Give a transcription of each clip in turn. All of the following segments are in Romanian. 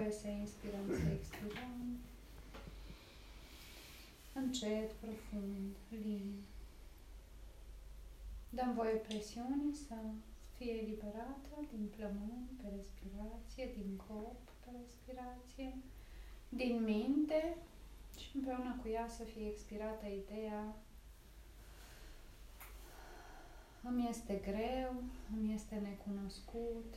voie să inspirăm, să expirăm. Încet, profund, lin. Dăm voie presiunii să fie eliberată din plămâni pe respirație, din corp pe respirație, din minte și împreună cu ea să fie expirată ideea îmi este greu, îmi este necunoscut,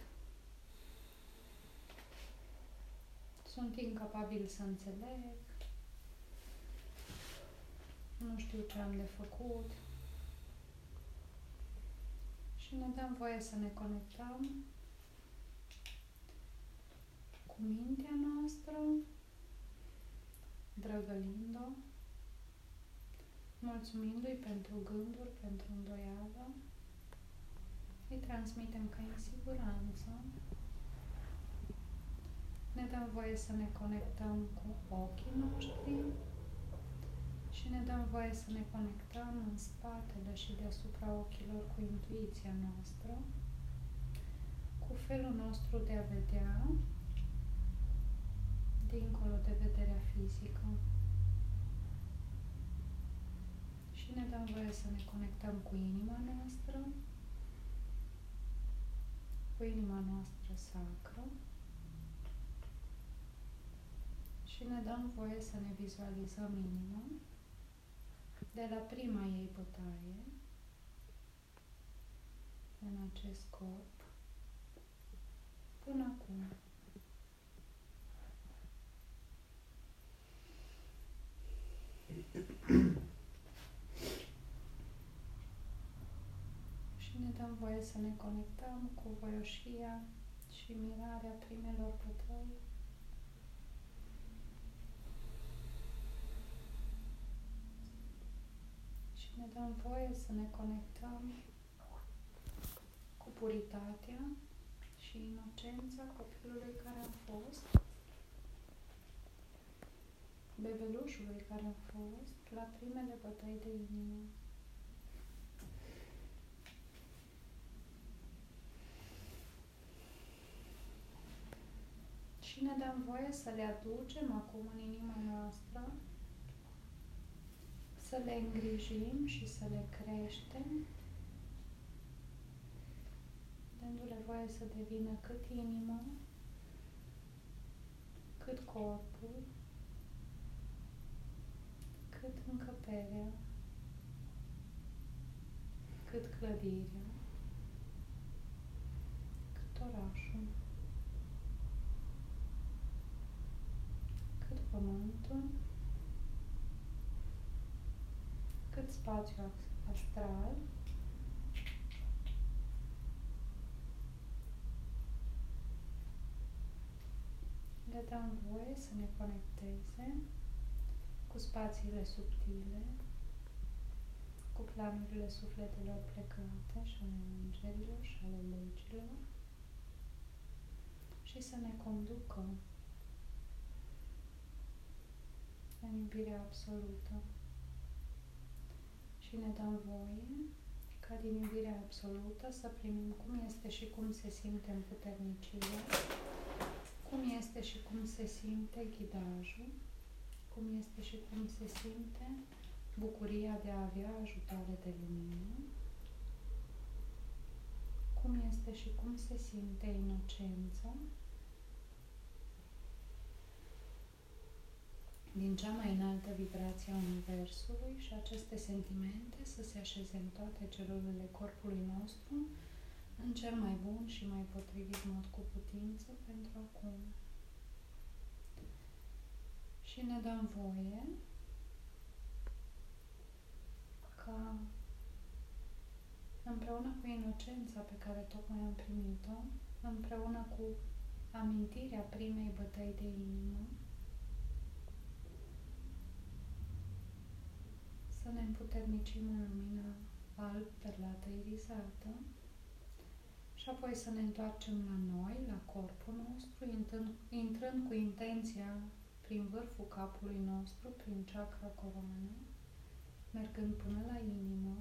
sunt incapabil să înțeleg, nu știu ce am de făcut. Și ne dăm voie să ne conectăm cu mintea noastră, drăgălind-o, mulțumindu-i pentru gânduri, pentru îndoială, îi transmitem că e în siguranță, ne dăm voie să ne conectăm cu ochii noștri și ne dăm voie să ne conectăm în spatele și deasupra ochilor cu intuiția noastră, cu felul nostru de a vedea dincolo de vederea fizică. Și ne dăm voie să ne conectăm cu inima noastră, cu inima noastră sacră, și ne dăm voie să ne vizualizăm inima de la prima ei bătaie în acest corp până acum. și ne dăm voie să ne conectăm cu voioșia și mirarea primelor bătăi ne dăm voie să ne conectăm cu puritatea și inocența copilului care a fost, bebelușului care a fost la primele bătăi de inimă. Și ne dăm voie să le aducem acum în inima noastră să le îngrijim și să le creștem, dându-le voie să devină cât inima, cât corpul, cât încăperea, cât clădirea, cât orașul, cât pământul, cât spațiu astral, le dăm voie să ne conecteze cu spațiile subtile, cu planurile sufletelor plecate și ale îngerilor și ale legilor și să ne conducă în iubirea absolută și ne dăm voie ca din iubirea absolută să primim cum este și cum se simte împuternicia, cum este și cum se simte ghidajul, cum este și cum se simte bucuria de a avea ajutoare de lumină, cum este și cum se simte inocența din cea mai înaltă vibrație a Universului și aceste sentimente să se așeze în toate celulele corpului nostru în cel mai bun și mai potrivit mod cu putință pentru acum. Și ne dăm voie ca împreună cu inocența pe care tocmai am primit-o, împreună cu amintirea primei bătăi de inimă, să ne împuternicim în lumina alb perlată irisată și apoi să ne întoarcem la noi, la corpul nostru, intrând, intrând cu intenția prin vârful capului nostru, prin chakra coroană, mergând până la inimă,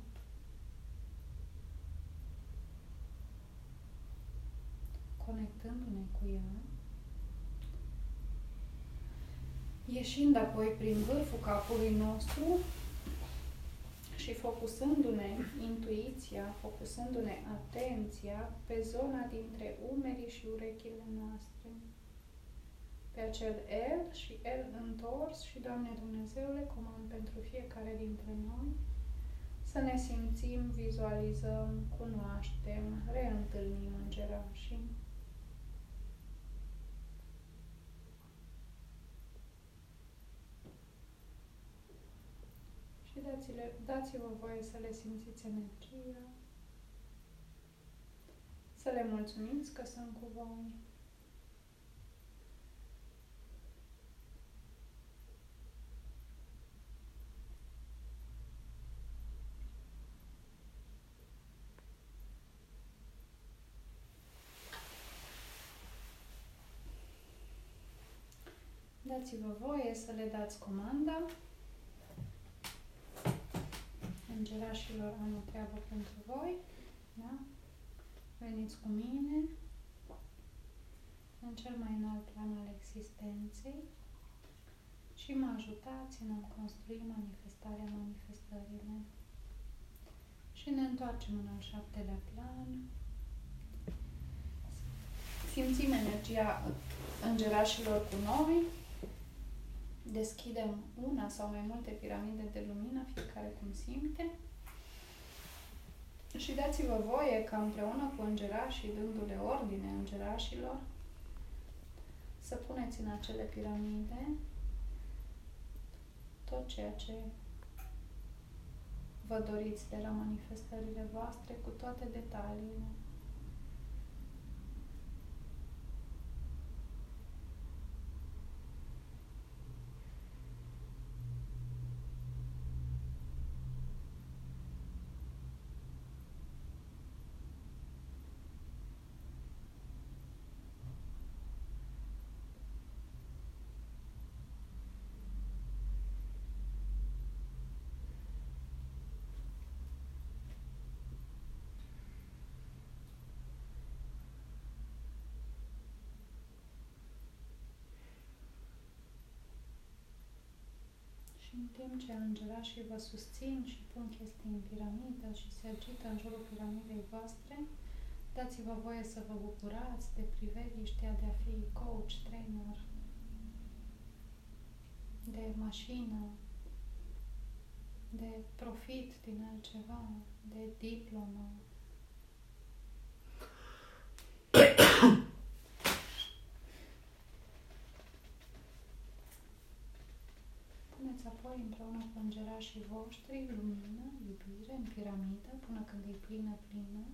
conectându-ne cu ea Ieșind apoi prin vârful capului nostru și focusându-ne intuiția, focusându-ne atenția pe zona dintre umerii și urechile noastre. Pe acel L și L întors și, Doamne Dumnezeule, comand pentru fiecare dintre noi să ne simțim, vizualizăm, cunoaștem, reîntâlnim îngerașii. Și dați-vă voie să le simțiți energia, să le mulțumiți că sunt cu voi. Dați-vă voie să le dați comanda. Îngerașilor am o treabă pentru voi. Da? Veniți cu mine în cel mai înalt plan al existenței și mă ajutați în a construi manifestarea manifestările. Și ne întoarcem în al șaptelea plan. Simțim energia îngerașilor cu noi deschidem una sau mai multe piramide de lumină, fiecare cum simte. Și dați-vă voie ca împreună cu îngerașii, dându-le ordine îngerașilor, să puneți în acele piramide tot ceea ce vă doriți de la manifestările voastre cu toate detaliile. Și în timp ce îngerașii vă susțin și pun chestii în piramidă și se agită în jurul piramidei voastre, dați-vă voie să vă bucurați de priveliștea de a fi coach, trainer, de mașină, de profit din altceva, de diplomă, puneți apoi împreună cu îngerașii voștri lumină, iubire în piramidă până când e plină, plină.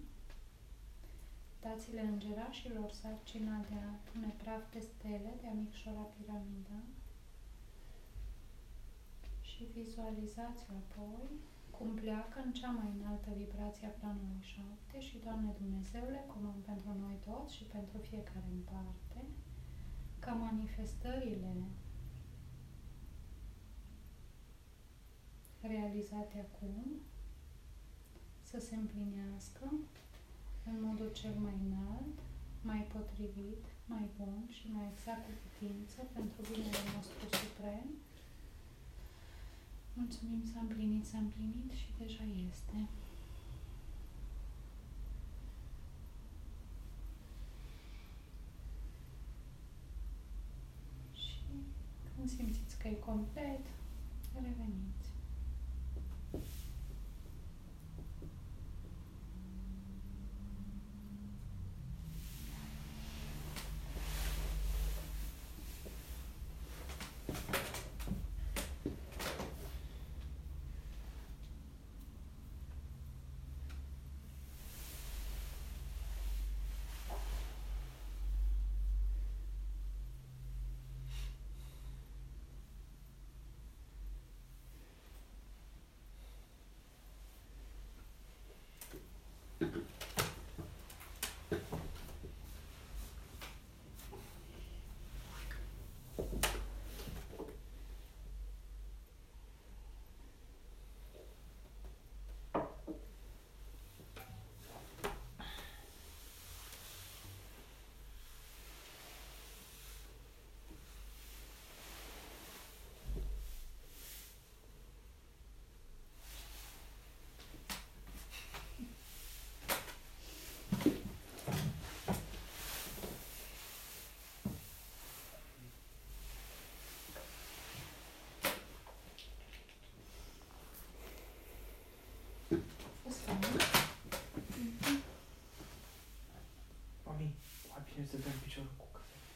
Dați-le îngerașilor sarcina de a pune praf de stele, de a micșora piramida și vizualizați-o apoi cum pleacă în cea mai înaltă vibrație a planului 7 și, Doamne Dumnezeule, comand pentru noi toți și pentru fiecare în parte, ca manifestările realizate acum să se împlinească în modul cel mai înalt, mai potrivit, mai bun și mai exact cu putință pentru binele nostru suprem. Mulțumim, s-a împlinit, s-a împlinit și deja este. Și când simțiți că e complet, reveniți. mami, abia să dăm piciorul cu cafea.